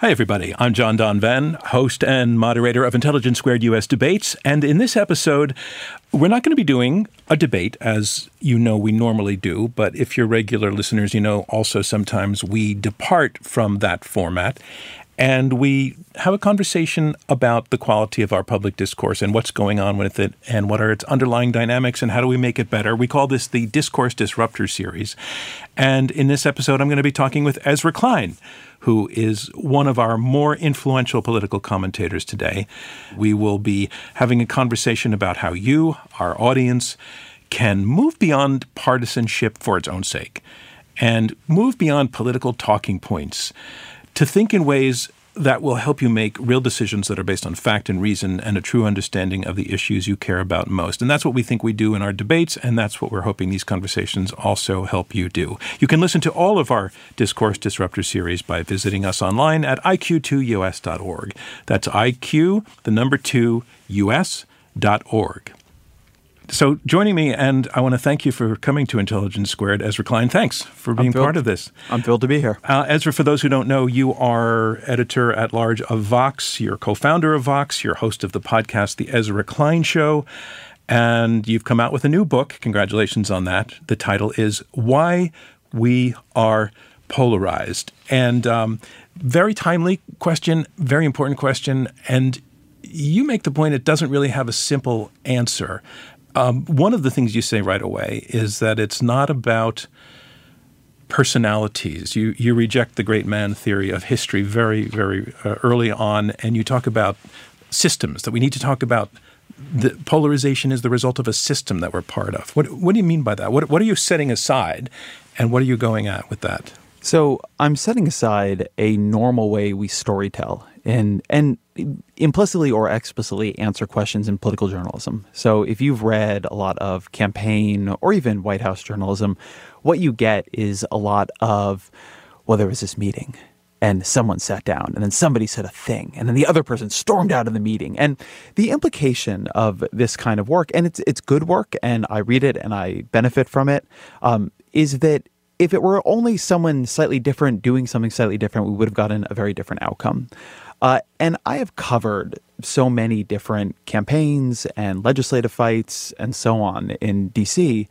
Hi, everybody. I'm John Donvan, host and moderator of Intelligence Squared US Debates. And in this episode, we're not going to be doing a debate as you know we normally do. But if you're regular listeners, you know also sometimes we depart from that format and we have a conversation about the quality of our public discourse and what's going on with it and what are its underlying dynamics and how do we make it better. We call this the Discourse Disruptor series. And in this episode, I'm going to be talking with Ezra Klein who is one of our more influential political commentators today. We will be having a conversation about how you, our audience, can move beyond partisanship for its own sake and move beyond political talking points to think in ways that will help you make real decisions that are based on fact and reason and a true understanding of the issues you care about most. And that's what we think we do in our debates, and that's what we're hoping these conversations also help you do. You can listen to all of our Discourse Disruptor series by visiting us online at iq2us.org. That's IQ, the number 2, us.org. So, joining me, and I want to thank you for coming to Intelligence Squared, Ezra Klein. Thanks for being part of this. I'm thrilled to be here. Uh, Ezra, for those who don't know, you are editor at large of Vox. You're co founder of Vox. You're host of the podcast, The Ezra Klein Show. And you've come out with a new book. Congratulations on that. The title is Why We Are Polarized. And um, very timely question, very important question. And you make the point it doesn't really have a simple answer. Um, one of the things you say right away is that it's not about personalities. You you reject the great man theory of history very very uh, early on, and you talk about systems. That we need to talk about. The polarization is the result of a system that we're part of. What what do you mean by that? What what are you setting aside, and what are you going at with that? So I'm setting aside a normal way we storytell and and implicitly or explicitly answer questions in political journalism. So if you've read a lot of campaign or even White House journalism, what you get is a lot of well there was this meeting and someone sat down and then somebody said a thing and then the other person stormed out of the meeting and the implication of this kind of work and it's it's good work and I read it and I benefit from it um, is that if it were only someone slightly different doing something slightly different, we would have gotten a very different outcome. Uh, and I have covered so many different campaigns and legislative fights and so on in DC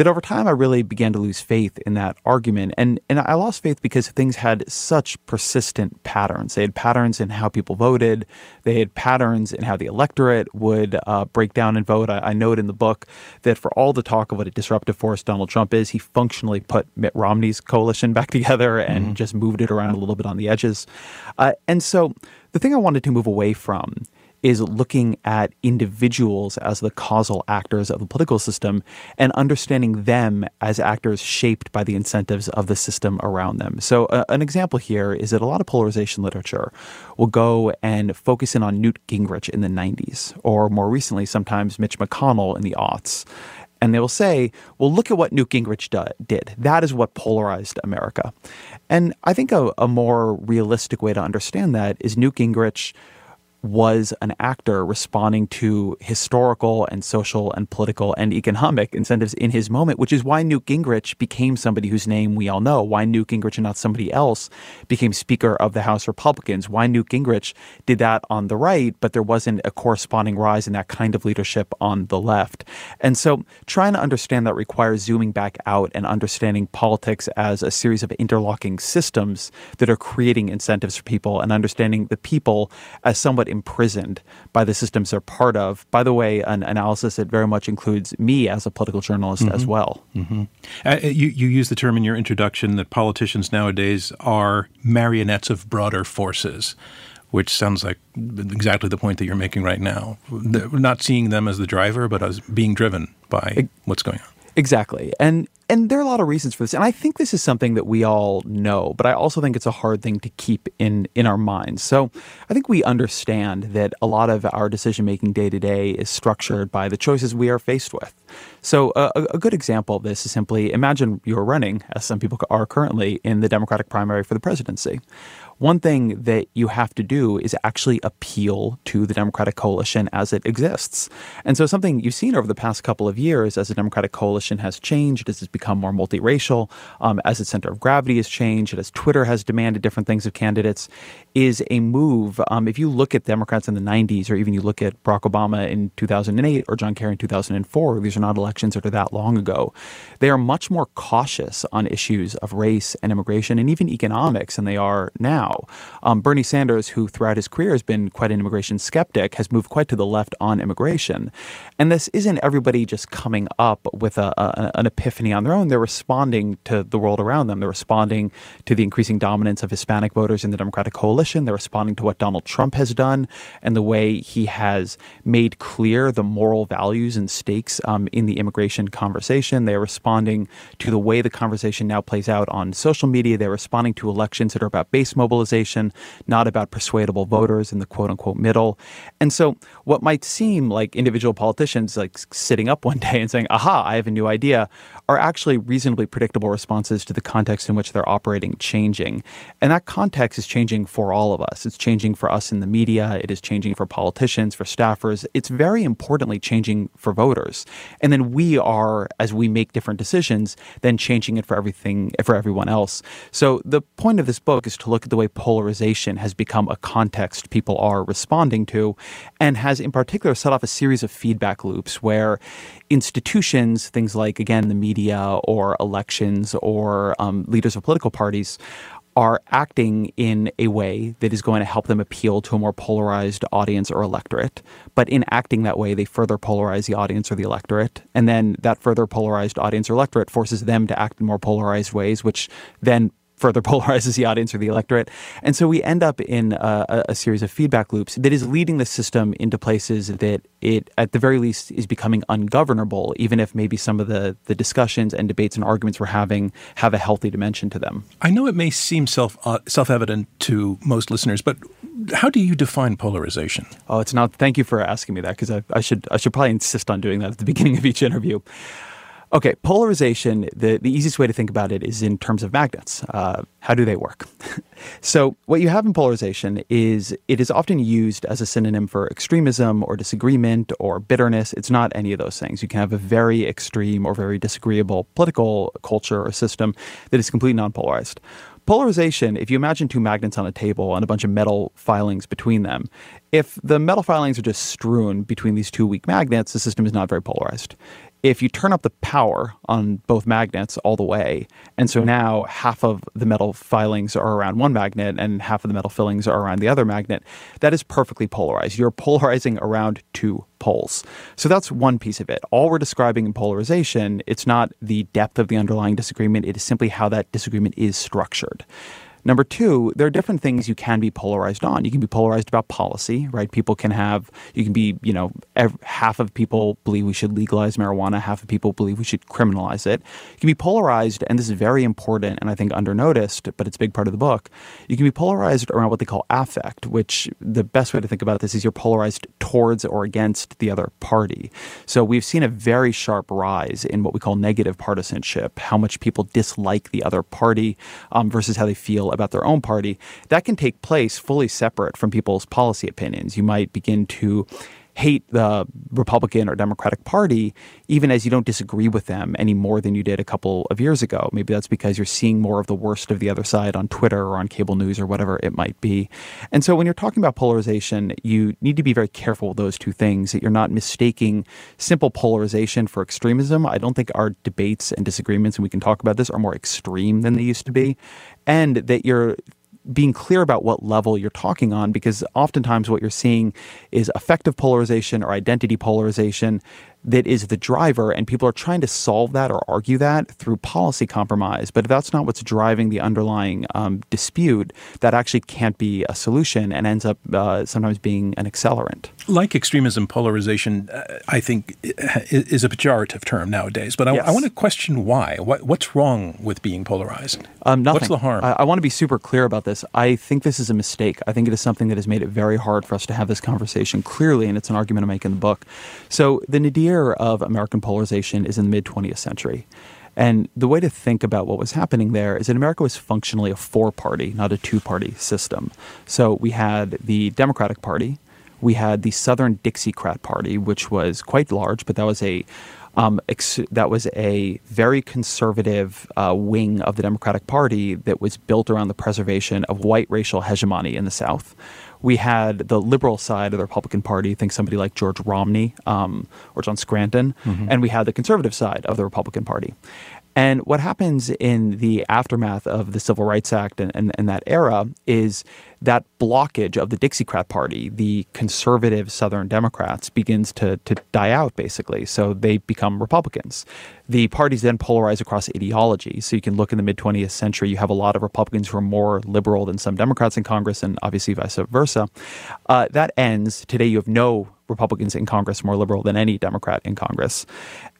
that over time I really began to lose faith in that argument. And, and I lost faith because things had such persistent patterns. They had patterns in how people voted, they had patterns in how the electorate would uh, break down and vote. I, I note in the book that for all the talk of what a disruptive force Donald Trump is, he functionally put Mitt Romney's coalition back together and mm-hmm. just moved it around a little bit on the edges. Uh, and so the thing I wanted to move away from is looking at individuals as the causal actors of the political system and understanding them as actors shaped by the incentives of the system around them. So, uh, an example here is that a lot of polarization literature will go and focus in on Newt Gingrich in the 90s, or more recently, sometimes Mitch McConnell in the aughts. And they will say, well, look at what Newt Gingrich did. That is what polarized America. And I think a, a more realistic way to understand that is Newt Gingrich was an actor responding to historical and social and political and economic incentives in his moment, which is why Newt Gingrich became somebody whose name we all know, why Newt Gingrich and not somebody else became Speaker of the House Republicans, why Newt Gingrich did that on the right, but there wasn't a corresponding rise in that kind of leadership on the left. And so trying to understand that requires zooming back out and understanding politics as a series of interlocking systems that are creating incentives for people and understanding the people as somewhat imprisoned by the systems they're part of. By the way, an analysis that very much includes me as a political journalist mm-hmm. as well. Mm-hmm. Uh, you, you use the term in your introduction that politicians nowadays are marionettes of broader forces which sounds like exactly the point that you're making right now. Not seeing them as the driver, but as being driven by what's going on. Exactly. And and there are a lot of reasons for this. And I think this is something that we all know, but I also think it's a hard thing to keep in in our minds. So I think we understand that a lot of our decision making day to day is structured by the choices we are faced with. So a, a good example of this is simply imagine you're running, as some people are currently, in the Democratic primary for the presidency one thing that you have to do is actually appeal to the Democratic coalition as it exists. And so, something you've seen over the past couple of years as the Democratic coalition has changed, as it's become more multiracial, um, as its center of gravity has changed, as Twitter has demanded different things of candidates, is a move. Um, if you look at Democrats in the 90s, or even you look at Barack Obama in 2008 or John Kerry in 2004, these are not elections that are that long ago, they are much more cautious on issues of race and immigration and even economics than they are now. Um, Bernie Sanders, who throughout his career has been quite an immigration skeptic, has moved quite to the left on immigration. And this isn't everybody just coming up with a, a, an epiphany on their own. They're responding to the world around them. They're responding to the increasing dominance of Hispanic voters in the Democratic coalition. They're responding to what Donald Trump has done and the way he has made clear the moral values and stakes um, in the immigration conversation. They're responding to the way the conversation now plays out on social media. They're responding to elections that are about base mobilization, not about persuadable voters in the quote unquote middle. And so, what might seem like individual politicians like sitting up one day and saying, aha, I have a new idea, are actually reasonably predictable responses to the context in which they're operating changing. And that context is changing for all of us. It's changing for us in the media, it is changing for politicians, for staffers. It's very importantly changing for voters. And then we are, as we make different decisions, then changing it for everything, for everyone else. So the point of this book is to look at the way polarization has become a context people are responding to and has in particular set off a series of feedback loops where institutions, things like, again, the media or elections or um, leaders of political parties, are acting in a way that is going to help them appeal to a more polarized audience or electorate. But in acting that way, they further polarize the audience or the electorate. And then that further polarized audience or electorate forces them to act in more polarized ways, which then further polarizes the audience or the electorate. And so we end up in a, a, series of feedback loops that is leading the system into places that it, at the very least, is becoming ungovernable, even if maybe some of the, the discussions and debates and arguments we're having have a healthy dimension to them. I know it may seem self uh, self evident to most listeners, but how do you define polarization? Oh, it's not. Thank you for asking me that because I, I should I should probably insist on doing that at the beginning of each interview. Okay, polarization, the, the easiest way to think about it is in terms of magnets. Uh, how do they work? so, what you have in polarization is it is often used as a synonym for extremism or disagreement or bitterness. It's not any of those things. You can have a very extreme or very disagreeable political culture or system that is completely non polarized. Polarization, if you imagine two magnets on a table and a bunch of metal filings between them, if the metal filings are just strewn between these two weak magnets, the system is not very polarized if you turn up the power on both magnets all the way, and so mm-hmm. now half of the metal filings are around one magnet and half of the metal fillings are around the other magnet, that is perfectly polarized. You're polarizing around two poles. So that's one piece of it. All we're describing in polarization, it's not the depth of the underlying disagreement, it is simply how that disagreement is structured. Number two, there are different things you can be polarized on. You can be polarized about policy, right? People can have, you can be, you know, half of people believe we should legalize marijuana, half of people believe we should criminalize it. You can be polarized, and this is very important and I think undernoticed, but it's a big part of the book. You can be polarized around what they call affect, which the best way to think about this is you're polarized towards or against the other party. So we've seen a very sharp rise in what we call negative partisanship, how much people dislike the other party um, versus how they feel about their own party, that can take place fully separate from people's policy opinions. You might begin to hate the Republican or Democratic Party, even as you don't disagree with them any more than you did a couple of years ago. Maybe that's because you're seeing more of the worst of the other side on Twitter or on cable news or whatever it might be. And so when you're talking about polarization, you need to be very careful with those two things, that you're not mistaking simple polarization for extremism. I don't think our debates and disagreements, and we can talk about this, are more extreme than they used to be. And that you're being clear about what level you're talking on because oftentimes what you're seeing is affective polarization or identity polarization that is the driver, and people are trying to solve that or argue that through policy compromise. But if that's not what's driving the underlying um, dispute, that actually can't be a solution and ends up uh, sometimes being an accelerant. Like extremism, polarization, uh, I think, is a pejorative term nowadays. But I, yes. I want to question why. What, what's wrong with being polarized? Um, nothing. What's the harm? I, I want to be super clear about this. I think this is a mistake. I think it is something that has made it very hard for us to have this conversation clearly, and it's an argument I make in the book. So the nadir of American polarization is in the mid 20th century. And the way to think about what was happening there is that America was functionally a four party, not a two party system. So we had the Democratic Party, we had the Southern Dixiecrat Party, which was quite large, but that was a um, ex- that was a very conservative uh, wing of the Democratic Party that was built around the preservation of white racial hegemony in the South. We had the liberal side of the Republican Party, think somebody like George Romney um, or John Scranton, mm-hmm. and we had the conservative side of the Republican Party. And what happens in the aftermath of the Civil Rights Act and, and, and, that era is that blockage of the Dixiecrat Party, the conservative Southern Democrats, begins to, to die out, basically. So they become Republicans. The parties then polarize across ideology. So you can look in the mid 20th century, you have a lot of Republicans who are more liberal than some Democrats in Congress, and obviously vice versa. Uh, that ends. Today, you have no Republicans in Congress more liberal than any Democrat in Congress.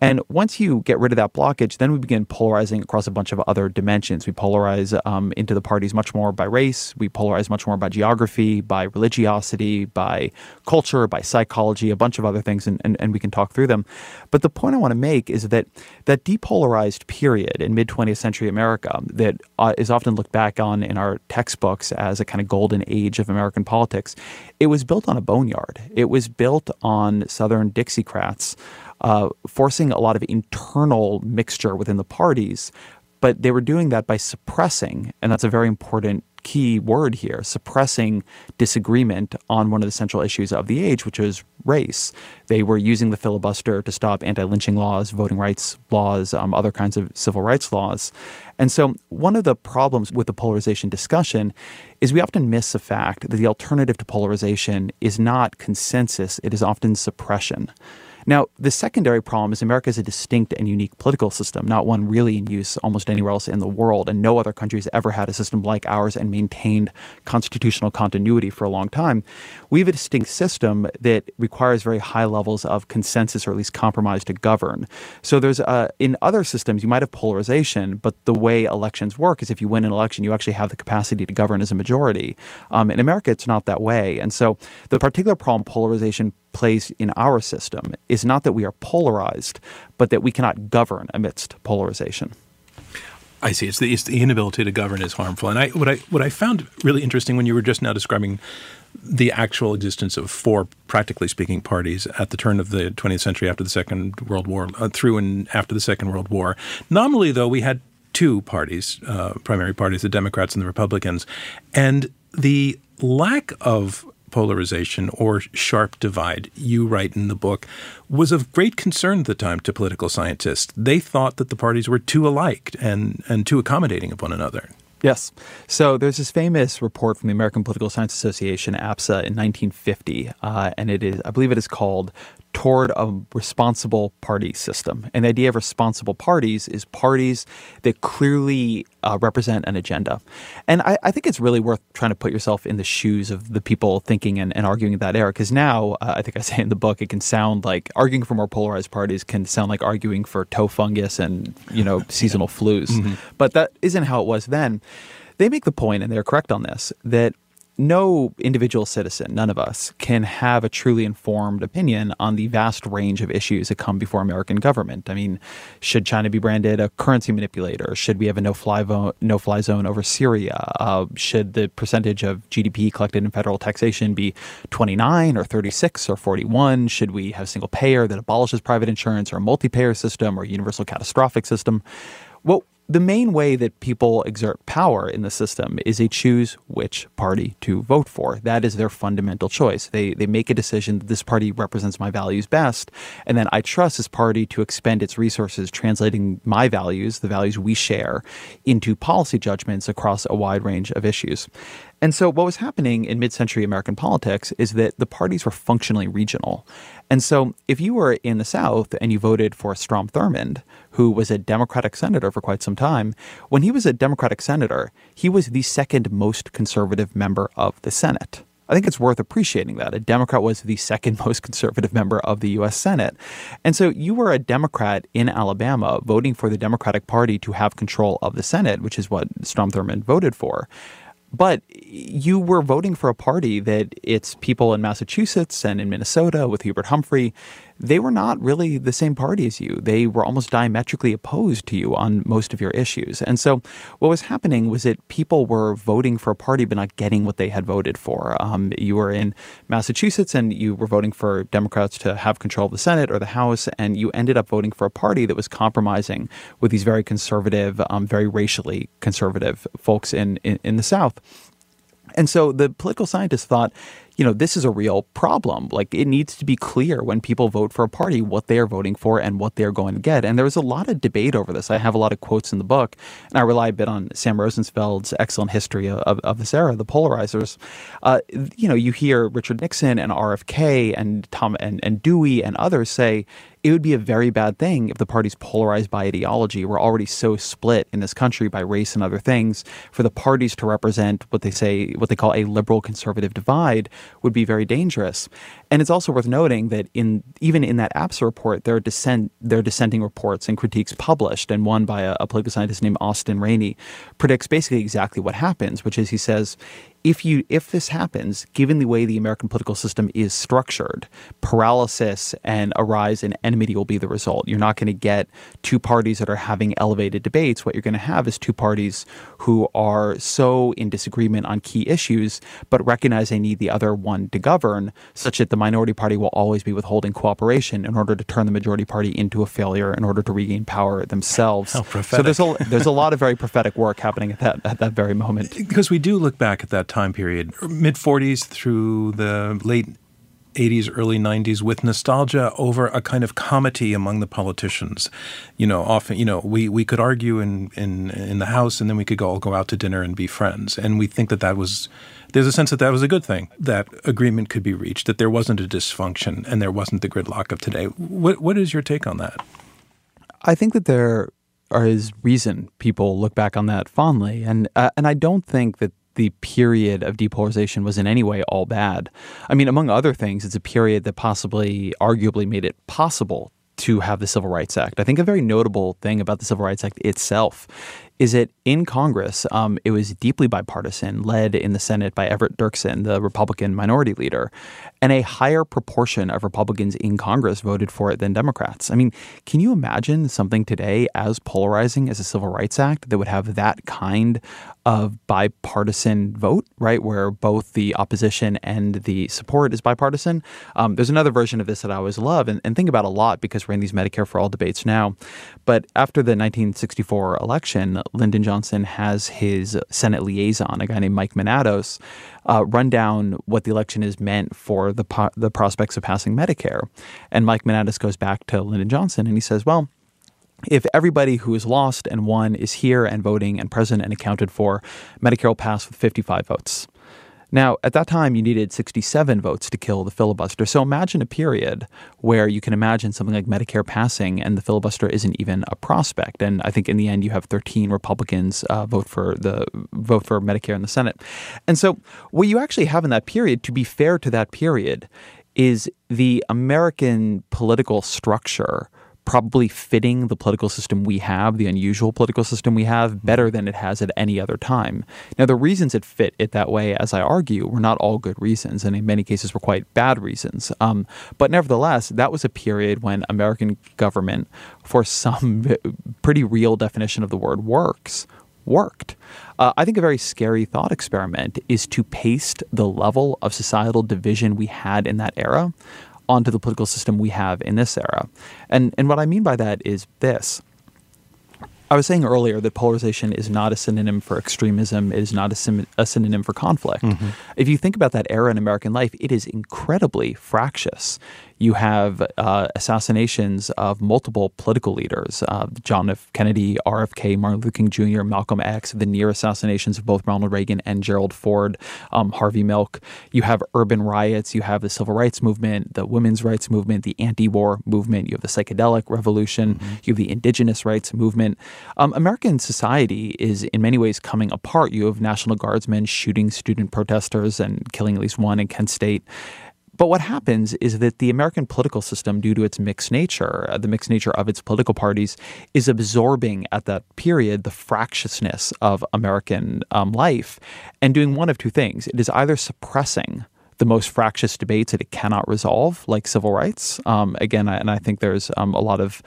And once you get rid of that blockage, then we begin polarizing across a bunch of other dimensions. We polarize um, into the parties much more by race. We polarize much more by geography, by religiosity, by culture, by psychology, a bunch of other things, and, and, and we can talk through them. But the point I want to make is that that depolarized period in mid 20th century America that uh, is often looked back on in our textbooks as a kind of golden age of American politics, it was built on a boneyard. It was built on Southern Dixiecrats uh, forcing a lot of internal mixture within the parties. But they were doing that by suppressing, and that's a very important key word here suppressing disagreement on one of the central issues of the age, which was race. They were using the filibuster to stop anti lynching laws, voting rights laws, um, other kinds of civil rights laws. And so, one of the problems with the polarization discussion is we often miss the fact that the alternative to polarization is not consensus, it is often suppression. Now, the secondary problem is America is a distinct and unique political system, not one really in use almost anywhere else in the world. And no other country has ever had a system like ours and maintained constitutional continuity for a long time. We have a distinct system that requires very high levels of consensus or at least compromise to govern. So there's uh, in other systems, you might have polarization, but the way elections work is if you win an election, you actually have the capacity to govern as a majority. Um, in America, it's not that way. And so the particular problem polarization plays in our system is not that we are polarized, but that we cannot govern amidst polarization. I see. It's the, it's the inability to govern is harmful. And I, what I what I found really interesting when you were just now describing the actual existence of four, practically speaking, parties at the turn of the 20th century after the Second World War, uh, through and after the Second World War. Nominally, though, we had two parties, uh, primary parties, the Democrats and the Republicans, and the lack of polarization or sharp divide, you write in the book, was of great concern at the time to political scientists. They thought that the parties were too alike and, and too accommodating of one another. Yes. So there's this famous report from the American Political Science Association, APSA, in 1950, uh, and it is, I believe, it is called toward a responsible party system. And the idea of responsible parties is parties that clearly uh, represent an agenda. And I, I, think it's really worth trying to put yourself in the shoes of the people thinking and, and arguing in that era. Because now, uh, I think I say in the book, it can sound like arguing for more polarized parties can sound like arguing for toe fungus and, you know, seasonal flus. Mm-hmm. But that isn't how it was then. They make the point, and they're correct on this, that no individual citizen, none of us, can have a truly informed opinion on the vast range of issues that come before American government. I mean, should China be branded a currency manipulator? Should we have a no-fly, vo- no-fly zone over Syria? Uh, should the percentage of GDP collected in federal taxation be 29 or 36 or 41? Should we have single payer that abolishes private insurance or a multi-payer system or a universal catastrophic system? Well, the main way that people exert power in the system is they choose which party to vote for. That is their fundamental choice. They they make a decision that this party represents my values best, and then I trust this party to expend its resources translating my values, the values we share, into policy judgments across a wide range of issues. And so, what was happening in mid century American politics is that the parties were functionally regional. And so, if you were in the South and you voted for Strom Thurmond, who was a Democratic senator for quite some time, when he was a Democratic senator, he was the second most conservative member of the Senate. I think it's worth appreciating that. A Democrat was the second most conservative member of the U.S. Senate. And so you were a Democrat in Alabama voting for the Democratic Party to have control of the Senate, which is what Strom Thurmond voted for. But you were voting for a party that its people in Massachusetts and in Minnesota with Hubert Humphrey, they were not really the same party as you. They were almost diametrically opposed to you on most of your issues. And so what was happening was that people were voting for a party but not getting what they had voted for. Um, you were in Massachusetts and you were voting for Democrats to have control of the Senate or the House, and you ended up voting for a party that was compromising with these very conservative, um, very racially conservative folks in, in, in the South. And so the political scientists thought, you know, this is a real problem. Like it needs to be clear when people vote for a party what they are voting for and what they're going to get. And there was a lot of debate over this. I have a lot of quotes in the book, and I rely a bit on Sam Rosenfeld's excellent history of, of this era, the polarizers. Uh, you know, you hear Richard Nixon and RFK and Tom and, and Dewey and others say, it would be a very bad thing if the parties polarized by ideology were already so split in this country by race and other things for the parties to represent what they say what they call a liberal conservative divide would be very dangerous. And it's also worth noting that in even in that APSA report there are dissent there are dissenting reports and critiques published and one by a, a political scientist named Austin Ranney predicts basically exactly what happens which is he says if you if this happens, given the way the American political system is structured, paralysis and a rise in enmity will be the result. You're not going to get two parties that are having elevated debates. What you're going to have is two parties who are so in disagreement on key issues, but recognize they need the other one to govern, such that the minority party will always be withholding cooperation in order to turn the majority party into a failure in order to regain power themselves. So there's a there's a lot of very prophetic work happening at that at that very moment. Because we do look back at that time period, mid 40s through the late 80s, early 90s, with nostalgia over a kind of comity among the politicians. You know, often, you know, we, we could argue in, in, in the House and then we could go, all go out to dinner and be friends. And we think that that was, there's a sense that that was a good thing, that agreement could be reached, that there wasn't a dysfunction and there wasn't the gridlock of today. What, what is your take on that? I think that there is reason people look back on that fondly, and uh, and I don't think that the period of depolarization was in any way all bad. I mean, among other things, it's a period that possibly, arguably, made it possible to have the Civil Rights Act. I think a very notable thing about the Civil Rights Act itself is that in Congress, um, it was deeply bipartisan, led in the Senate by Everett Dirksen, the Republican minority leader, and a higher proportion of Republicans in Congress voted for it than Democrats. I mean, can you imagine something today as polarizing as a Civil Rights Act that would have that kind of bipartisan vote, right, where both the opposition and the support is bipartisan? Um, there's another version of this that I always love and, and think about a lot because we're in these Medicare for All debates now. But after the 1964 election, Lyndon Johnson has his Senate liaison, a guy named Mike Manatos, uh, run down what the election is meant for the po- the prospects of passing Medicare. And Mike Manatos goes back to Lyndon Johnson and he says, "Well." If everybody who is lost and won is here and voting and present and accounted for, Medicare will pass with 55 votes. Now, at that time, you needed 67 votes to kill the filibuster. So imagine a period where you can imagine something like Medicare passing and the filibuster isn't even a prospect. And I think in the end, you have 13 Republicans uh, vote for the vote for Medicare in the Senate. And so, what you actually have in that period, to be fair to that period, is the American political structure probably fitting the political system we have, the unusual political system we have, better than it has at any other time. Now, the reasons it fit it that way, as I argue, were not all good reasons, and in many cases were quite bad reasons. Um, but nevertheless, that was a period when American government, for some pretty real definition of the word works, worked. Uh, I think a very scary thought experiment is to paste the level of societal division we had in that era onto the political system we have in this era. And, and what I mean by that is this. I was saying earlier that polarization is not a synonym for extremism. It is not a, sim- a synonym for conflict. Mm-hmm. If you think about that era in American life, it is incredibly fractious you have uh, assassinations of multiple political leaders uh, John F. Kennedy, RFK, Martin Luther King Jr., Malcolm X, the near assassinations of both Ronald Reagan and Gerald Ford, um, Harvey Milk. You have urban riots. You have the civil rights movement, the women's rights movement, the anti war movement. You have the psychedelic revolution. Mm-hmm. You have the indigenous rights movement. Um, American society is in many ways coming apart. You have National Guardsmen shooting student protesters and killing at least one in Kent State But what happens is that the American political system, due to its mixed nature, uh, the mixed nature of its political parties, is absorbing at that period the fractiousness of American um, life and doing one of two things. It is either suppressing the most fractious debates that it cannot resolve, like civil rights. Um, again, I, and I think there's um, a lot of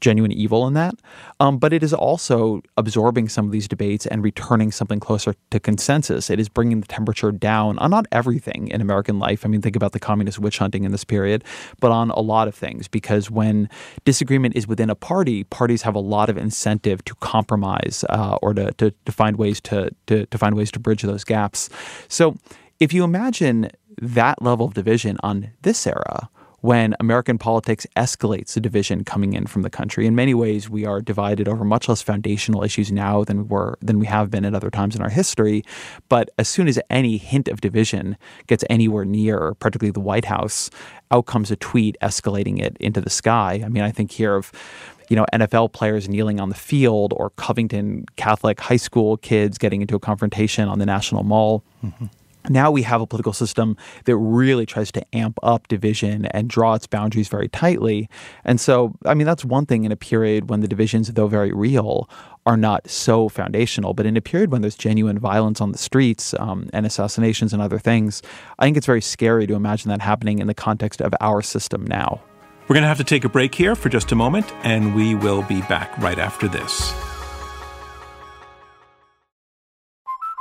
genuine evil in that. Um, but it is also absorbing some of these debates and returning something closer to consensus. It is bringing the temperature down on not everything in American life. I mean, think about the communist witch hunting in this period, but on a lot of things. Because when disagreement is within a party, parties have a lot of incentive to compromise uh, or to, to, to find ways to, to, to find ways to bridge those gaps. So if you imagine that level of division on this era, when American politics escalates the division coming in from the country. In many ways, we are divided over much less foundational issues now than we were than we have been at other times in our history. But as soon as any hint of division gets anywhere near, particularly the White House, out comes a tweet escalating it into the sky. I mean, I think here of you know, NFL players kneeling on the field or Covington Catholic high school kids getting into a confrontation on the National Mall. Mm-hmm. Now we have a political system that really tries to amp up division and draw its boundaries very tightly. And so, I mean, that's one thing in a period when the divisions, though very real, are not so foundational. But in a period when there's genuine violence on the streets um, and assassinations and other things, I think it's very scary to imagine that happening in the context of our system now. We're going to have to take a break here for just a moment, and we will be back right after this.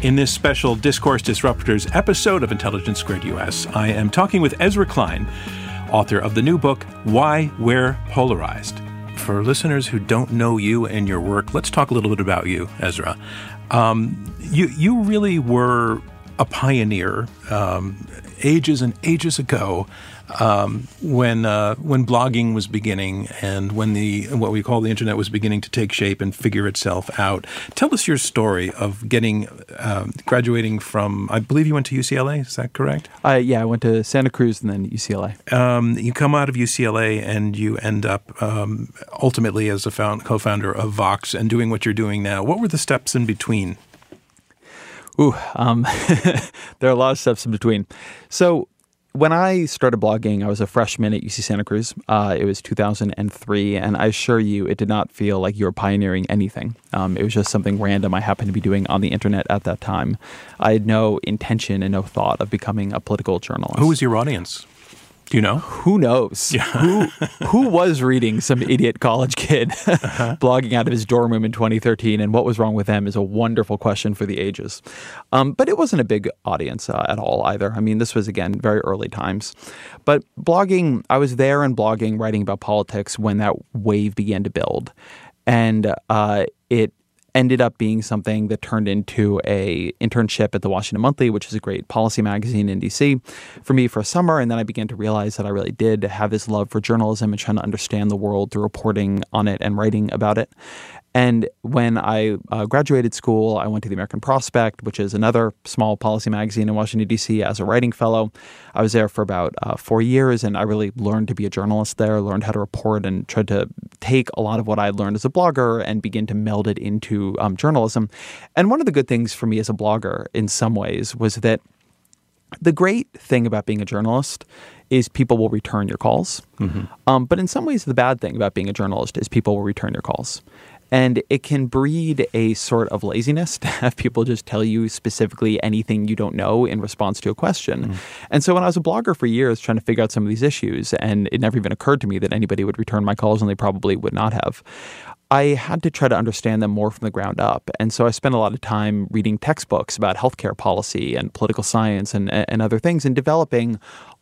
In this special Discourse Disruptors episode of Intelligence Squared US, I am talking with Ezra Klein, author of the new book, Why We're Polarized. For listeners who don't know you and your work, let's talk a little bit about you, Ezra. Um, you, you really were a pioneer um, ages and ages ago um, when uh, when blogging was beginning and when the what we call the internet was beginning to take shape and figure itself out. Tell us your story of getting um, graduating from. I believe you went to UCLA. Is that correct? Uh, yeah, I went to Santa Cruz and then UCLA. Um, you come out of UCLA and you end up um, ultimately as a found, co-founder of Vox and doing what you're doing now. What were the steps in between? Ooh, um, there are a lot of steps in between. So when I started blogging, I was a freshman at UC Santa Cruz. Uh, it was 2003, and I assure you, it did not feel like you were pioneering anything. Um, it was just something random I happened to be doing on the internet at that time. I had no intention and no thought of becoming a political journalist. Who was your audience? Do you know? Who knows? Yeah. who who was reading some idiot college kid uh-huh. blogging out of his dorm room in 2013, and what was wrong with them is a wonderful question for the ages. Um, but it wasn't a big audience uh, at all either. I mean, this was again very early times. But blogging, I was there and blogging, writing about politics when that wave began to build, and uh, it ended up being something that turned into a internship at the Washington Monthly, which is a great policy magazine in DC, for me for a summer. And then I began to realize that I really did have this love for journalism and trying to understand the world through reporting on it and writing about it. And when I uh, graduated school, I went to the American Prospect, which is another small policy magazine in Washington, D.C., as a writing fellow. I was there for about uh, four years, and I really learned to be a journalist there, learned how to report, and tried to take a lot of what I learned as a blogger and begin to meld it into um, journalism. And one of the good things for me as a blogger, in some ways, was that the great thing about being a journalist is people will return your calls. Mm-hmm. Um, but in some ways, the bad thing about being a journalist is people will return your calls. And it can breed a sort of laziness to have people just tell you specifically anything you don't know in response to a question. Mm. And so when I was a blogger for years trying to figure out some of these issues, and it never even occurred to me that anybody would return my calls, and they probably would not have, I had to try to understand them more from the ground up. And so I spent a lot of time reading textbooks about healthcare policy and political science and, and other things and developing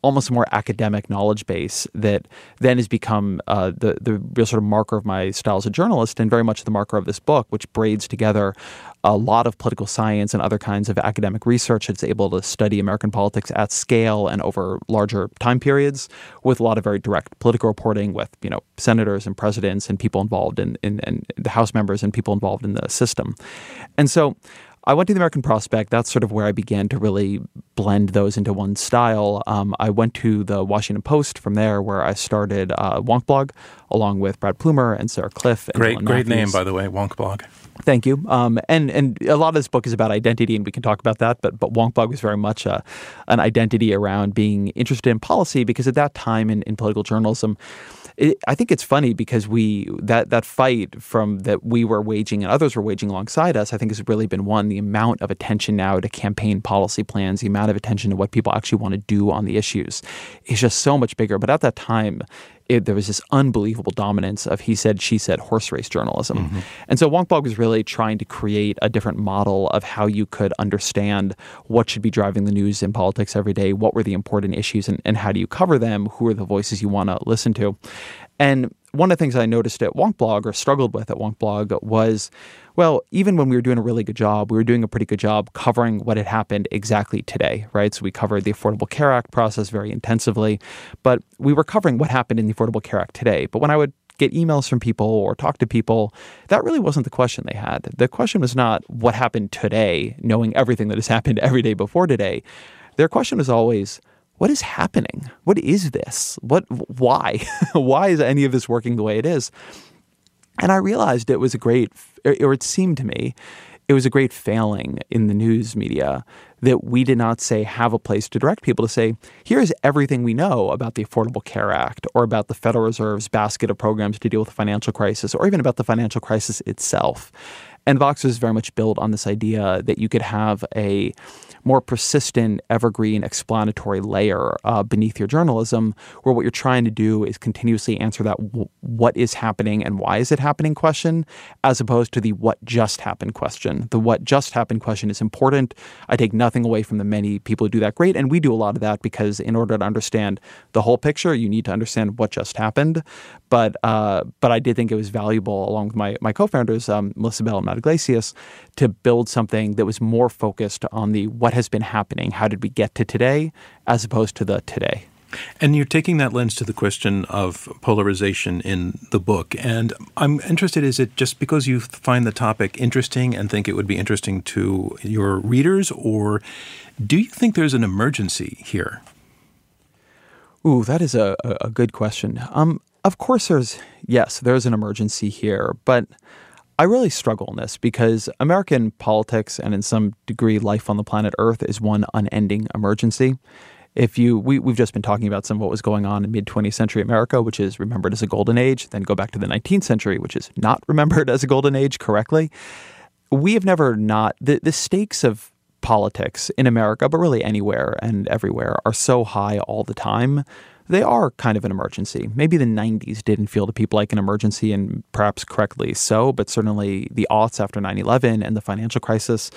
almost a more academic knowledge base that then has become uh, the the real sort of marker of my style as a journalist, and very much the marker of this book, which braids together a lot of political science and other kinds of academic research that's able to study American politics at scale and over larger time periods, with a lot of very direct political reporting with you know senators and presidents and people involved in, in, in the House members and people involved in the system, and so. I went to the American Prospect. That's sort of where I began to really blend those into one style. Um, I went to the Washington Post from there, where I started uh, Wonkblog along with Brad Plumer and Sarah Kliff. And great, Dylan great Matthews. name, by the way, Wonkblog. Thank you. Um, and and a lot of this book is about identity, and we can talk about that. But but Wonkblog was very much a, an identity around being interested in policy because at that time in, in political journalism, it, I think it's funny because we that that fight from that we were waging and others were waging alongside us. I think has really been one the amount of attention now to campaign policy plans, the amount of attention to what people actually want to do on the issues, is just so much bigger. But at that time, it, there was this unbelievable dominance of he said, she said, horse race journalism. Mm-hmm. And so Wonkblog was really trying to create a different model of how you could understand what should be driving the news in politics every day, what were the important issues, and, and how do you cover them, who are the voices you want to listen to. And one of the things I noticed at Wonkblog or struggled with at Wonkblog was, well, even when we were doing a really good job, we were doing a pretty good job covering what had happened exactly today, right? So we covered the Affordable Care Act process very intensively, but we were covering what happened in the Affordable Care Act today. But when I would get emails from people or talk to people, that really wasn't the question they had. The question was not what happened today, knowing everything that has happened every day before today. Their question was always, what is happening? What is this? What why? why is any of this working the way it is? And I realized it was a great or it seemed to me it was a great failing in the news media that we did not say have a place to direct people to say, here's everything we know about the Affordable Care Act or about the Federal Reserve's basket of programs to deal with the financial crisis or even about the financial crisis itself. And Vox was very much built on this idea that you could have a more persistent, evergreen, explanatory layer uh, beneath your journalism, where what you're trying to do is continuously answer that w- what is happening and why is it happening question, as opposed to the what just happened question. The what just happened question is important. I take nothing away from the many people who do that great, and we do a lot of that because in order to understand the whole picture, you need to understand what just happened. But uh, but I did think it was valuable, along with my my co-founders, um, Melissa Bell and Matt Yglesias, to build something that was more focused on the what has been happening, how did we get to today, as opposed to the today. And you're taking that lens to the question of polarization in the book. And I'm interested is it just because you find the topic interesting and think it would be interesting to your readers, or do you think there's an emergency here? Ooh, that is a, a good question. Um, of course, there's, yes, there's an emergency here, but I really struggle in this because American politics and in some degree life on the planet Earth is one unending emergency. If you, we, we've just been talking about some of what was going on in mid 20th century America, which is remembered as a golden age, then go back to the 19th century, which is not remembered as a golden age correctly. We have never not, the, the stakes of politics in America, but really anywhere and everywhere, are so high all the time. They are kind of an emergency. Maybe the 90s didn't feel to people like an emergency, and perhaps correctly so, but certainly the aughts after 9 11 and the financial crisis.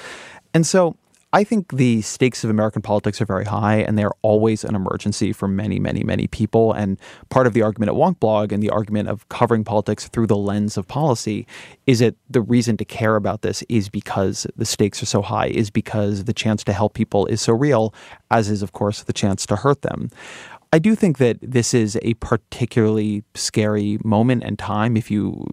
And so I think the stakes of American politics are very high, and they're always an emergency for many, many, many people. And part of the argument at Wonkblog and the argument of covering politics through the lens of policy is that the reason to care about this is because the stakes are so high, is because the chance to help people is so real, as is, of course, the chance to hurt them. I do think that this is a particularly scary moment and time if you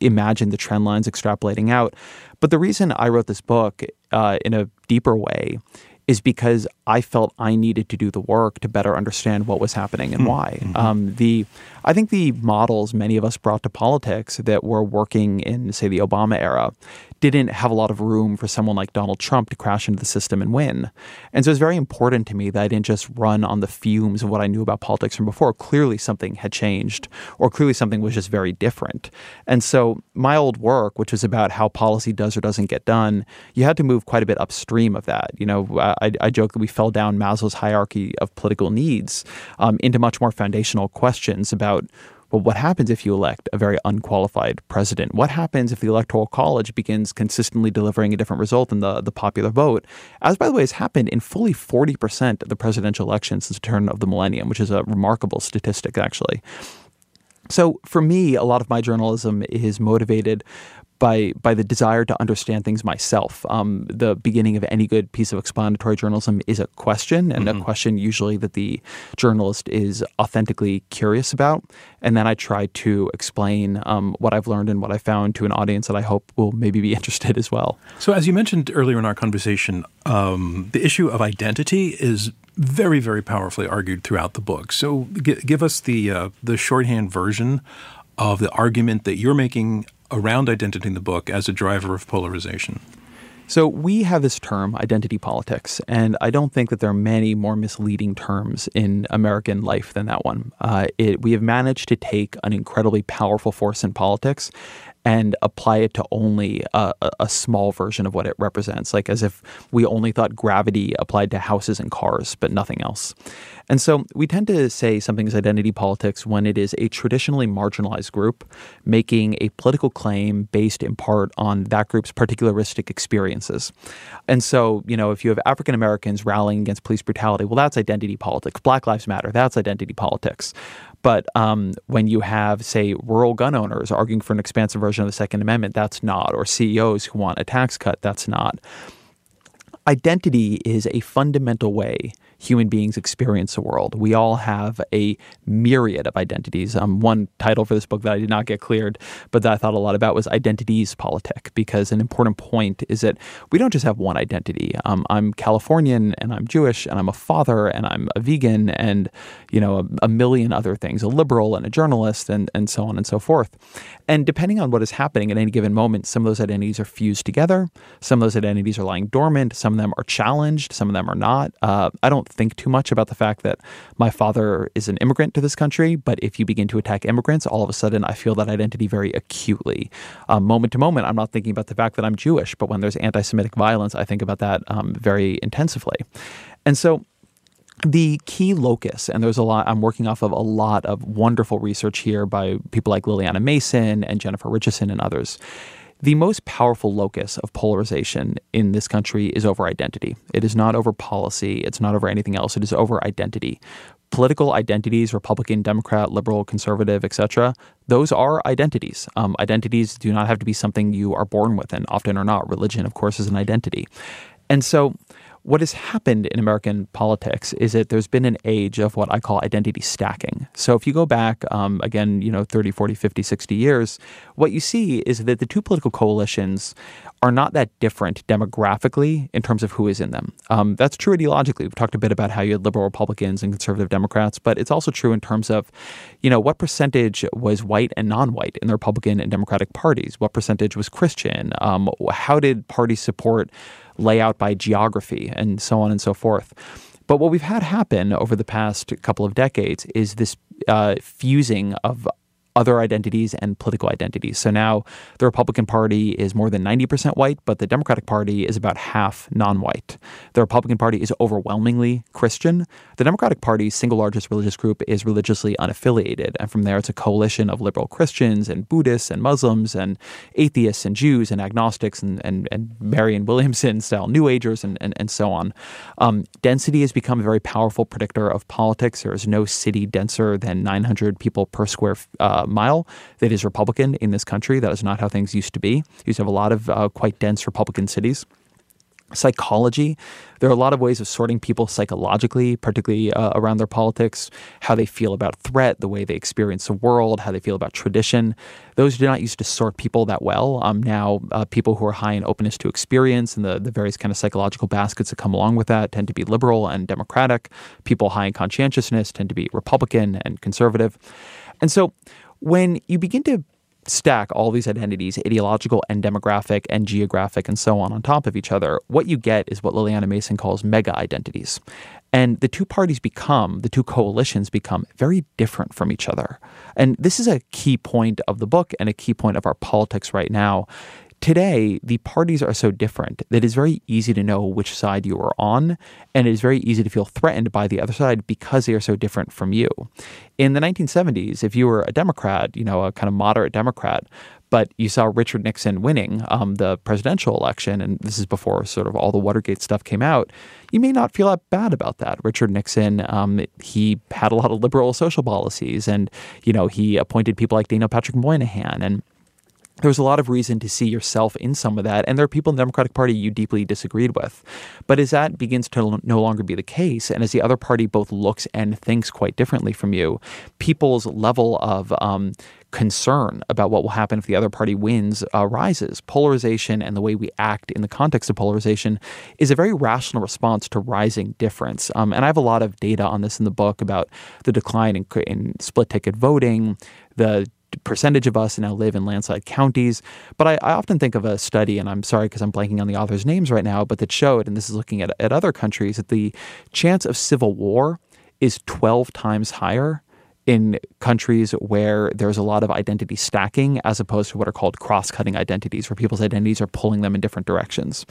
imagine the trend lines extrapolating out. But the reason I wrote this book uh, in a deeper way is because I felt I needed to do the work to better understand what was happening and why. Mm-hmm. Um, the I think the models many of us brought to politics that were working in, say, the Obama era didn't have a lot of room for someone like Donald Trump to crash into the system and win. And so it's very important to me that I didn't just run on the fumes of what I knew about politics from before. Clearly something had changed, or clearly something was just very different. And so my old work, which was about how policy does or doesn't get done, you had to move quite a bit upstream of that. You know, I, I joke that we fell down Maslow's hierarchy of political needs um, into much more foundational questions about Well, what happens if you elect a very unqualified president? What happens if the Electoral College begins consistently delivering a different result than the, the popular vote? As, by the way, has happened in fully 40% of the presidential elections since the turn of the millennium, which is a remarkable statistic, actually. So for me, a lot of my journalism is motivated by by the desire to understand things myself. Um, the beginning of any good piece of explanatory journalism is a question, and mm-hmm. a question usually that the journalist is authentically curious about. And then I try to explain um, what I've learned and what I found to an audience that I hope will maybe be interested as well. So, as you mentioned earlier in our conversation, um, the issue of identity is very, very powerfully argued throughout the book. So, g- give us the uh, the shorthand version of the argument that you're making around identity in the book as a driver of polarization? So we have this term, identity politics, and I don't think that there are many more misleading terms in American life than that one. Uh, it, we have managed to take an incredibly powerful force in politics and apply it to only a, a, small version of what it represents, like as if we only thought gravity applied to houses and cars, but nothing else. And so we tend to say something is identity politics when it is a traditionally marginalized group making a political claim based in part on that group's particularistic experiences. And so, you know, if you have African Americans rallying against police brutality, well, that's identity politics. Black Lives Matter, that's identity politics. But um, when you have, say, rural gun owners arguing for an expansive version of the Second Amendment, that's not. Or CEOs who want a tax cut, that's not. Identity is a fundamental way human beings experience the world. We all have a myriad of identities. Um, one title for this book that I did not get cleared, but that I thought a lot about was Identities Politic, because an important point is that we don't just have one identity. Um, I'm Californian and I'm Jewish and I'm a father and I'm a vegan and, you know, a, a million other things, a liberal and a journalist and, and so on and so forth. And depending on what is happening at any given moment, some of those identities are fused together. Some of those identities are lying dormant. Some of them are challenged. Some of them are not. Uh, I don't think too much about the fact that my father is an immigrant to this country, but if you begin to attack immigrants, all of a sudden I feel that identity very acutely. Um, moment to moment, I'm not thinking about the fact that I'm Jewish, but when there's anti Semitic violence, I think about that um, very intensively. And so the key locus, and there's a lot, I'm working off of a lot of wonderful research here by people like Lilliana Mason and Jennifer Richeson and others. The most powerful locus of polarization in this country is over identity. It is not over policy, it's not over anything else, it is over identity. Political identities, Republican, Democrat, liberal, conservative, etc., those are identities. Um, identities do not have to be something you are born with, and often are not. Religion, of course, is an identity. And so what has happened in American politics is that there's been an age of what I call identity stacking. So if you go back, um, again, you know, 30, 40, 50, 60 years, what you see is that the two political coalitions are not that different demographically in terms of who is in them. Um, that's true ideologically. We've talked a bit about how you had liberal Republicans and conservative Democrats, but it's also true in terms of, you know, what percentage was white and non-white in the Republican and Democratic parties? What percentage was Christian? Um, how did parties support layout by geography, and so on and so forth. But what we've had happen over the past couple of decades is this uh, fusing of other identities and political identities. So now the Republican Party is more than 90% white, but the Democratic Party is about half non white. The Republican Party is overwhelmingly Christian. The Democratic Party's single largest religious group is religiously unaffiliated. And from there, it's a coalition of liberal Christians and Buddhists and Muslims and atheists and Jews and agnostics and, and, and Marianne Williamson style New Agers and, and, and so on. Um, density has become a very powerful predictor of politics. There is no city denser than 900 people per square uh, uh, mile that is Republican in this country. That is not how things used to be. You used to have a lot of uh, quite dense Republican cities psychology. There are a lot of ways of sorting people psychologically, particularly uh, around their politics, how they feel about threat, the way they experience the world, how they feel about tradition. Those do not used to sort people that well. Um, now, uh, people who are high in openness to experience and the, the various kind of psychological baskets that come along with that tend to be liberal and democratic. People high in conscientiousness tend to be Republican and conservative. And so when you begin to stack all these identities, ideological and demographic and geographic and so on, on top of each other, what you get is what Lilliana Mason calls mega identities. And the two parties become, the two coalitions become very different from each other. And this is a key point of the book and a key point of our politics right now Today, the parties are so different that it's very easy to know which side you are on, and it is very easy to feel threatened by the other side because they are so different from you. In the 1970s, if you were a Democrat, you know, a kind of moderate Democrat, but you saw Richard Nixon winning um, the presidential election, and this is before sort of all the Watergate stuff came out. You may not feel that bad about that. Richard Nixon, um, he had a lot of liberal social policies, and you know he appointed people like Daniel Patrick Moynihan, and there was a lot of reason to see yourself in some of that. And there are people in the Democratic Party you deeply disagreed with. But as that begins to no longer be the case, and as the other party both looks and thinks quite differently from you, people's level of um, concern about what will happen if the other party wins uh, rises. Polarization and the way we act in the context of polarization is a very rational response to rising difference. Um, and I have a lot of data on this in the book about the decline in, in split ticket voting, the percentage of us now live in landslide counties. But I, I often think of a study, and I'm sorry because I'm blanking on the author's names right now, but that showed, and this is looking at, at other countries, that the chance of civil war is 12 times higher in countries where there's a lot of identity stacking as opposed to what are called cross-cutting identities where people's identities are pulling them in different directions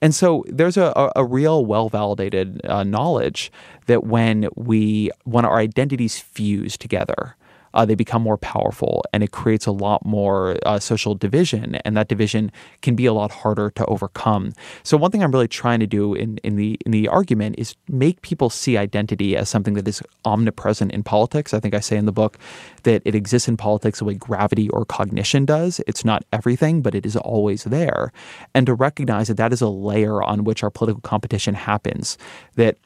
and so there's a, a real well-validated uh, knowledge that when we when our identities fuse together uh, they become more powerful and it creates a lot more uh, social division and that division can be a lot harder to overcome. So one thing i'm really trying to do in, in the in the argument is make people see identity as something that is omnipresent in politics. I think i say in the book that it exists in politics the way gravity or cognition does. It's not everything but it is always there. And to recognize that that is a layer on which our political competition happens that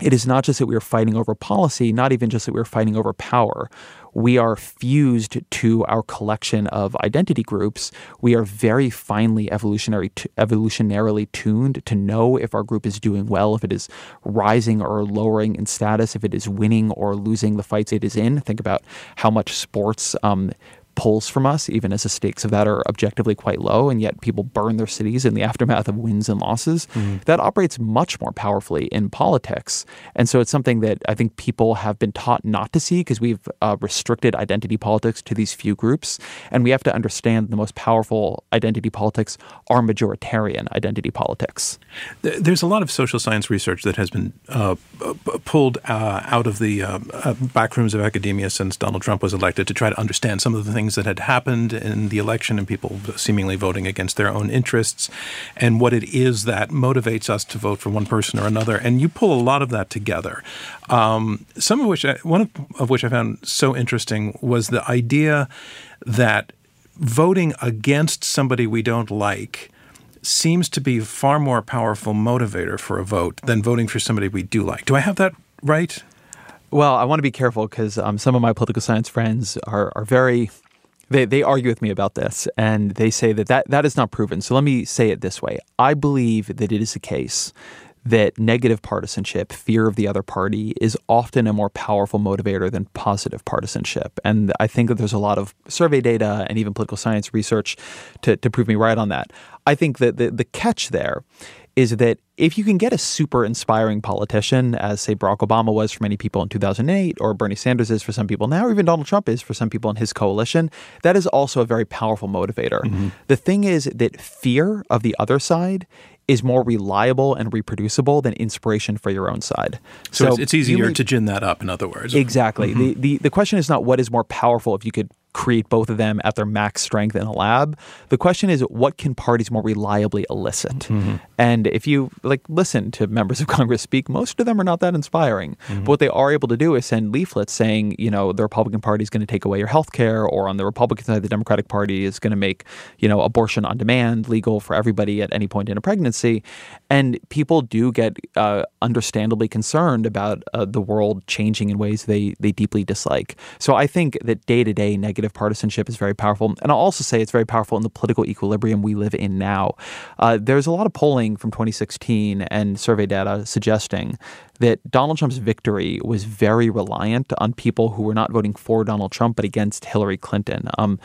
it is not just that we are fighting over policy, not even just that we're fighting over power. We are fused to our collection of identity groups. We are very finely evolutionary evolutionarily tuned to know if our group is doing well, if it is rising or lowering in status, if it is winning or losing the fights it is in. Think about how much sports um, pulls from us, even as the stakes of that are objectively quite low, and yet people burn their cities in the aftermath of wins and losses. Mm-hmm. That operates much more powerfully in politics. And so it's something that I think people have been taught not to see because we've uh, restricted identity politics to these few groups. And we have to understand the most powerful identity politics are majoritarian identity politics. There's a lot of social science research that has been uh, pulled uh, out of the uh, uh, backrooms of academia since Donald Trump was elected to try to understand some of the things things that had happened in the election and people seemingly voting against their own interests and what it is that motivates us to vote for one person or another. And you pull a lot of that together. Um, some of which, I, one of, of which I found so interesting was the idea that voting against somebody we don't like seems to be far more powerful motivator for a vote than voting for somebody we do like. Do I have that right? Well, I want to be careful because um, some of my political science friends are, are very they, they argue with me about this and they say that, that that is not proven. So let me say it this way. I believe that it is the case that negative partisanship, fear of the other party, is often a more powerful motivator than positive partisanship. And I think that there's a lot of survey data and even political science research to, to prove me right on that. I think that the, the catch there is that if you can get a super inspiring politician, as say Barack Obama was for many people in 2008, or Bernie Sanders is for some people now, or even Donald Trump is for some people in his coalition, that is also a very powerful motivator. Mm-hmm. The thing is that fear of the other side is more reliable and reproducible than inspiration for your own side. So, so it's, it's, easier may, to gin that up, in other words. Exactly. Mm-hmm. The, the, the question is not what is more powerful if you could create both of them at their max strength in a lab. The question is, what can parties more reliably elicit? Mm-hmm. And if you like listen to members of Congress speak, most of them are not that inspiring. Mm-hmm. But what they are able to do is send leaflets saying, you know, the Republican Party is going to take away your health care, or on the Republican side, the Democratic Party is going to make, you know, abortion on demand legal for everybody at any point in a pregnancy. And people do get uh, understandably concerned about uh, the world changing in ways they they deeply dislike. So I think that day to day negative negative partisanship is very powerful. And I'll also say it's very powerful in the political equilibrium we live in now. Uh, there's a lot of polling from 2016 and survey data suggesting that Donald Trump's victory was very reliant on people who were not voting for Donald Trump but against Hillary Clinton. Um,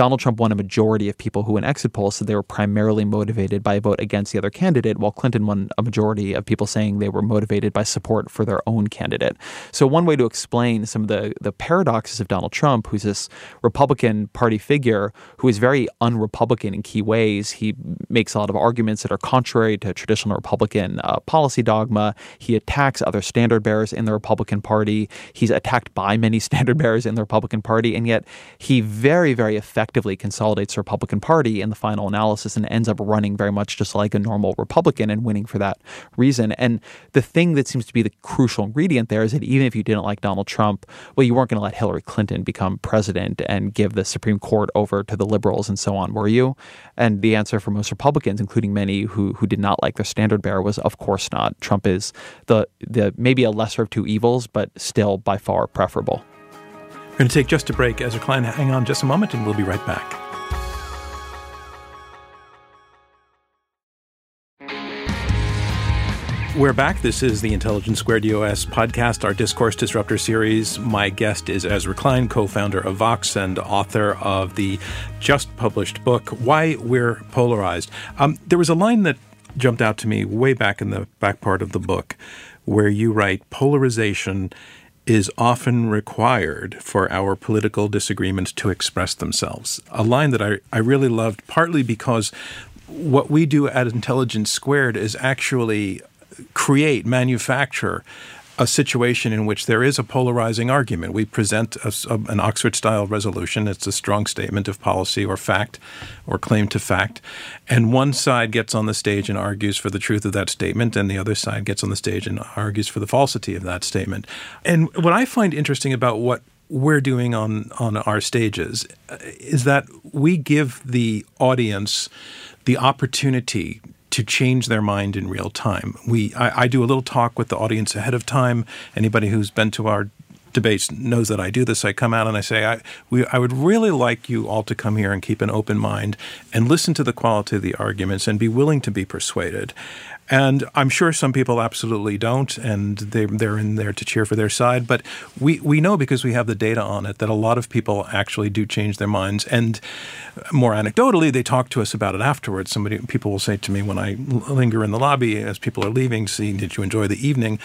Donald Trump won a majority of people who in exit polls said they were primarily motivated by a vote against the other candidate, while Clinton won a majority of people saying they were motivated by support for their own candidate. So one way to explain some of the the paradoxes of Donald Trump, who's this Republican Party figure who is very un-Republican in key ways, he makes a lot of arguments that are contrary to traditional Republican uh, policy dogma. He attacks other standard bearers in the Republican Party. He's attacked by many standard bearers in the Republican Party, and yet he very, very effectively consolidates the Republican Party in the final analysis and ends up running very much just like a normal Republican and winning for that reason. And the thing that seems to be the crucial ingredient there is that even if you didn't like Donald Trump, well, you weren't going to let Hillary Clinton become president and give the Supreme Court over to the liberals and so on, were you? And the answer for most Republicans, including many who who did not like their standard bearer, was of course not. Trump is the the maybe a lesser of two evils, but still by far preferable. We're going to take just a break. Ezra Klein, hang on just a moment, and we'll be right back. We're back. This is the Intelligence Squared US podcast, our Discourse Disrupter series. My guest is Ezra Klein, co founder of Vox and author of the just published book, Why We're Polarized. Um, there was a line that jumped out to me way back in the back part of the book where you write polarization is often required for our political disagreements to express themselves. A line that I, I really loved, partly because what we do at Intelligence Squared is actually create, manufacture a situation in which there is a polarizing argument. We present a, a, an Oxford style resolution. It's a strong statement of policy or fact or claim to fact. And one side gets on the stage and argues for the truth of that statement, and the other side gets on the stage and argues for the falsity of that statement. And what I find interesting about what we're doing on, on our stages uh, is that we give the audience the opportunity to change their mind in real time. We I, I, do a little talk with the audience ahead of time. Anybody who's been to our debates knows that I do this. I come out and I say, I, we, I would really like you all to come here and keep an open mind and listen to the quality of the arguments and be willing to be persuaded. And I'm sure some people absolutely don't, and they, they're in there to cheer for their side. But we, we know because we have the data on it that a lot of people actually do change their minds. And more anecdotally, they talk to us about it afterwards. Somebody, people will say to me when I linger in the lobby as people are leaving, "See, did you enjoy the evening?"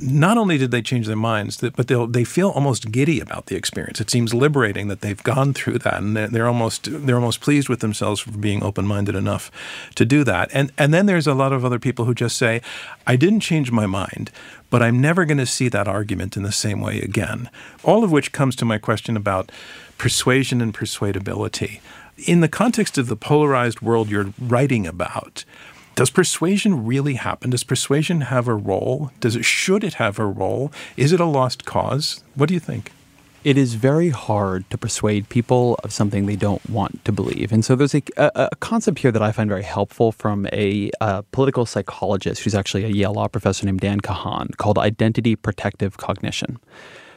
Not only did they change their minds, but they they feel almost giddy about the experience. It seems liberating that they've gone through that, and they're almost they're almost pleased with themselves for being open minded enough to do that. And and then there's a lot of other people people who just say, I didn't change my mind, but I'm never going to see that argument in the same way again. All of which comes to my question about persuasion and persuadability. In the context of the polarized world you're writing about, does persuasion really happen? Does persuasion have a role? Does it should it have a role? Is it a lost cause? What do you think? it is very hard to persuade people of something they don't want to believe. And so there's a, a, a concept here that I find very helpful from a, a, political psychologist who's actually a Yale law professor named Dan Kahan called identity protective cognition.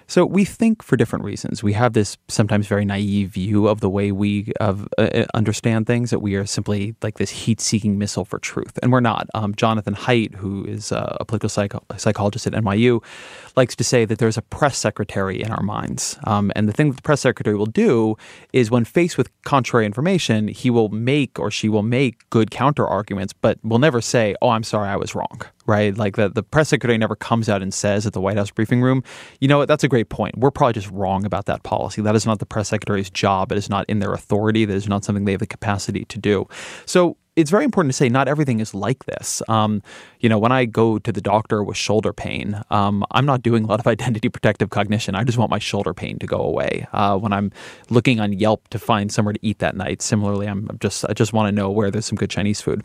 So we think for different reasons. We have this sometimes very naive view of the way we uh, uh, understand things that we are simply like this heat-seeking missile for truth, and we're not. Um, Jonathan Haidt, who is uh, a political psycho- psychologist at NYU, likes to say that there's a press secretary in our minds, um, and the thing that the press secretary will do is, when faced with contrary information, he will make or she will make good counter arguments, but will never say, "Oh, I'm sorry, I was wrong." Right? Like the, press secretary never comes out and says at the White House briefing room, you know what, that's a great point. We're probably just wrong about that policy. That is not the press secretary's job. It is not in their authority. That is not something they have the capacity to do. So it's very important to say not everything is like this. Um, you know, when I go to the doctor with shoulder pain, um, I'm not doing a lot of identity protective cognition. I just want my shoulder pain to go away. Uh, when I'm looking on Yelp to find somewhere to eat that night, similarly, I'm just I just want to know where there's some good Chinese food.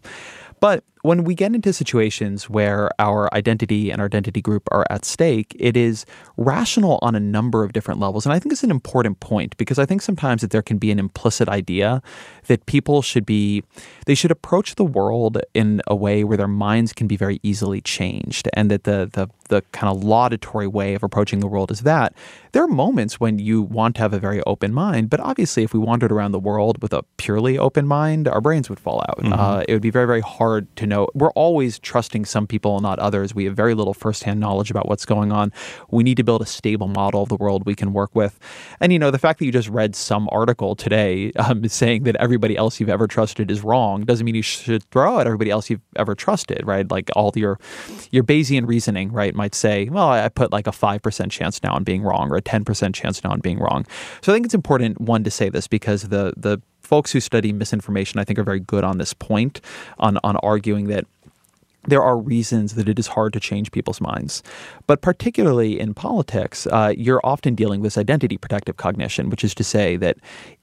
But when we get into situations where our identity and our identity group are at stake, it is rational on a number of different levels. And I think it's an important point because I think sometimes that there can be an implicit idea that people should be, they should approach the world in a way where their minds can be very easily changed. And that the, the, the kind of laudatory way of approaching the world is that there are moments when you want to have a very open mind. But obviously, if we wandered around the world with a purely open mind, our brains would fall out. Mm-hmm. Uh, it would be very, very hard to know, we're always trusting some people and not others. We have very little firsthand knowledge about what's going on. We need to build a stable model of the world we can work with. And, you know, the fact that you just read some article today um, saying that everybody else you've ever trusted is wrong doesn't mean you should throw out everybody else you've ever trusted, right? Like all your, your Bayesian reasoning, right, might say, well, I put like a 5% chance now on being wrong or a 10% chance now on being wrong. So I think it's important, one, to say this because the, the folks who study misinformation, I think, are very good on this point, on on arguing that there are reasons that it is hard to change people's minds. But particularly in politics, uh, you're often dealing with identity protective cognition, which is to say that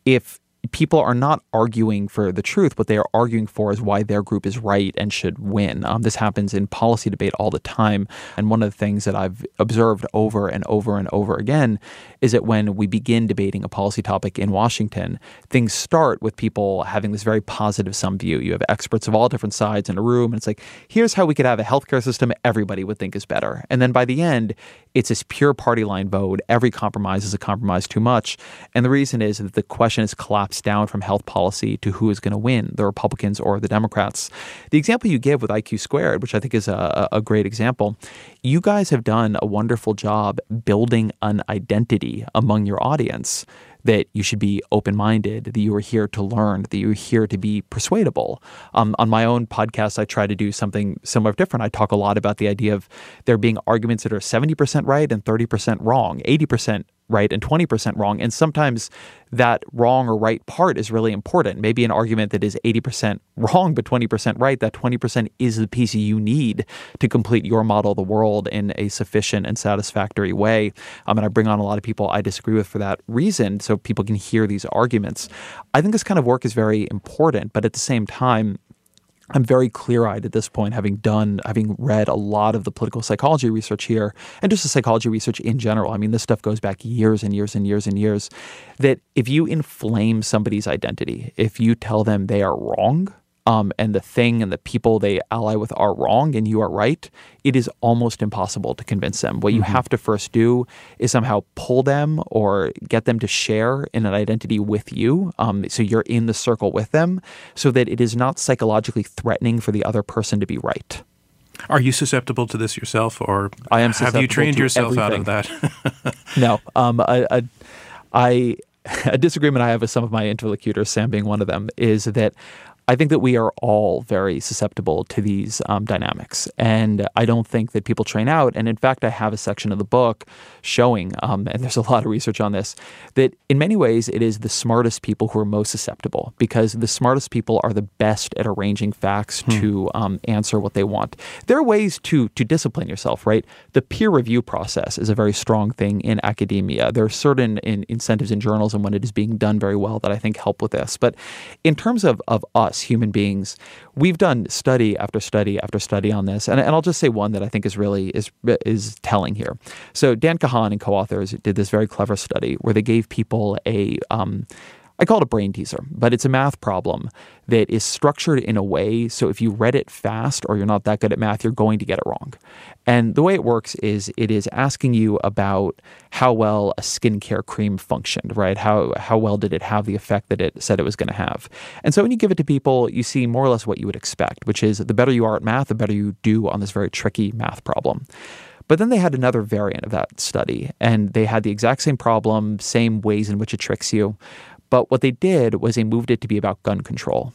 if people are not arguing for the truth. What they are arguing for is why their group is right and should win. Um, this happens in policy debate all the time. And one of the things that I've observed over and over and over again is that when we begin debating a policy topic in Washington, things start with people having this very positive sum view. You have experts of all different sides in a room, and it's like, here's how we could have a healthcare system everybody would think is better. And then by the end, it's this pure party line vote. Every compromise is a compromise too much. And the reason is that the question is collapsed down from health policy to who is going to win, the Republicans or the Democrats. The example you give with IQ squared, which I think is a, a great example, you guys have done a wonderful job building an identity among your audience that you should be open minded, that you are here to learn, that you're here to be persuadable. Um, on my own podcast, I try to do something similar different. I talk a lot about the idea of there being arguments that are 70% right and 30% wrong, 80% right and 20% wrong. And sometimes that wrong or right part is really important. Maybe an argument that is 80% wrong but 20% right, that 20% is the piece you need to complete your model of the world in a sufficient and satisfactory way. Um, and I bring on a lot of people I disagree with for that reason so people can hear these arguments. I think this kind of work is very important, but at the same time, I'm very clear eyed at this point, having done, having read a lot of the political psychology research here and just the psychology research in general. I mean, this stuff goes back years and years and years and years. That if you inflame somebody's identity, if you tell them they are wrong, um, and the thing and the people they ally with are wrong and you are right, it is almost impossible to convince them. What you mm-hmm. have to first do is somehow pull them or get them to share in an identity with you. Um, so you're in the circle with them so that it is not psychologically threatening for the other person to be right. Are you susceptible to this yourself, or I am have you trained yourself everything. out of that? no, um, I, I, I, a disagreement I have with some of my interlocutors, Sam being one of them, is that I think that we are all very susceptible to these um, dynamics. And I don't think that people train out. And in fact, I have a section of the book showing, um, and there's a lot of research on this, that in many ways it is the smartest people who are most susceptible because the smartest people are the best at arranging facts hmm. to um, answer what they want. There are ways to, to discipline yourself, right? The peer review process is a very strong thing in academia. There are certain in, incentives in journalism when it is being done very well that I think help with this. But in terms of, of us, human beings. We've done study after study after study on this, and, and I'll just say one that I think is really is is telling here. So Dan Kahan and co-authors did this very clever study where they gave people a um, I call it a brain teaser, but it's a math problem that is structured in a way so if you read it fast or you're not that good at math, you're going to get it wrong. And the way it works is it is asking you about how well a skincare cream functioned, right? How how well did it have the effect that it said it was going to have? And so when you give it to people, you see more or less what you would expect, which is the better you are at math, the better you do on this very tricky math problem. But then they had another variant of that study, and they had the exact same problem, same ways in which it tricks you. But what they did was they moved it to be about gun control.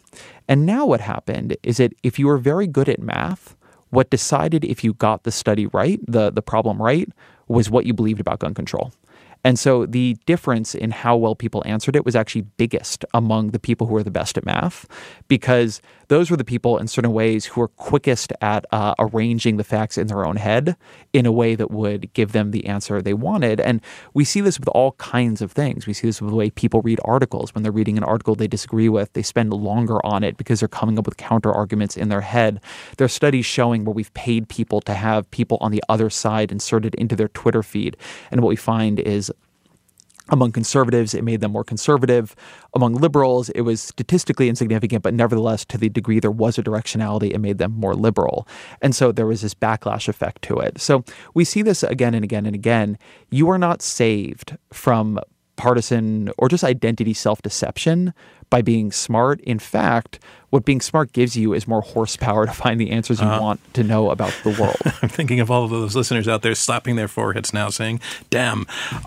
And now what happened is that if you were very good at math, what decided if you got the study right, the, the problem right, was what you believed about gun control. And so the difference in how well people answered it was actually biggest among the people who were the best at math, because those were the people in certain ways who were quickest at uh, arranging the facts in their own head in a way that would give them the answer they wanted. And we see this with all kinds of things. We see this with the way people read articles. When they're reading an article they disagree with, they spend longer on it because they're coming up with counter arguments in their head. There are studies showing where we've paid people to have people on the other side inserted into their Twitter feed. And what we find is among conservatives, it made them more conservative. Among liberals, it was statistically insignificant, but nevertheless, to the degree there was a directionality, it made them more liberal. And so there was this backlash effect to it. So we see this again and again and again. You are not saved from partisan or just identity self deception by being smart. In fact, what being smart gives you is more horsepower to find the answers you uh-huh. want to know about the world. I'm thinking of all of those listeners out there slapping their foreheads now saying, damn.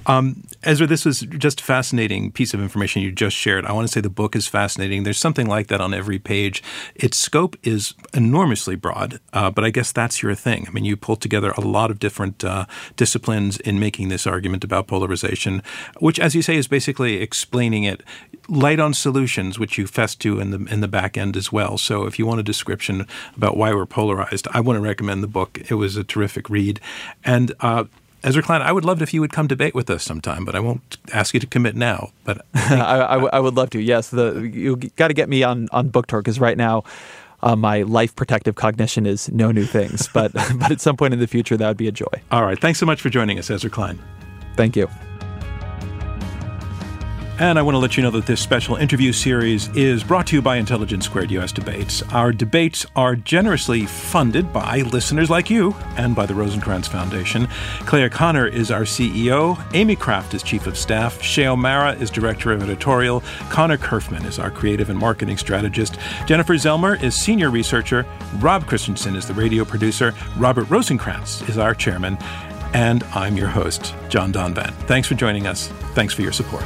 Um, Ezra, this was just a fascinating piece of information you just shared. I want to say the book is fascinating. There's something like that on every page. Its scope is enormously broad, uh, but I guess that's your thing. I mean, you pulled together a lot of different uh, disciplines in making this argument about polarization, which, as you say, is basically explaining it light on solutions, which you fess to in the in the back end as well. So if you want a description about why we're polarized, I want to recommend the book. It was a terrific read, and. Uh, Ezra Klein, I would love it if you would come debate with us sometime, but I won't ask you to commit now. But I, I, I, would love to. Yes, the you got to get me on on book tour because right now uh, my life protective cognition is no new things. But but at some point in the future, that would be a joy. All right. Thanks so much for joining us, Ezra Klein. Thank you. And I want to let you know that this special interview series is brought to you by Intelligence Squared US Debates. Our debates are generously funded by listeners like you and by the Rosenkranz Foundation. Clea Conner is our CEO, Amy Kraft is Chief of Staff, Shay O'Mara is Director of Editorial, Connor Kerfman is our Creative and Marketing Strategist, Jennifer Zelmer is Senior Researcher, Rob Christensen is the radio producer, Robert Rosenkranz is our Chairman, and I'm your host, John Donvan. Thanks for joining us. Thanks for your support.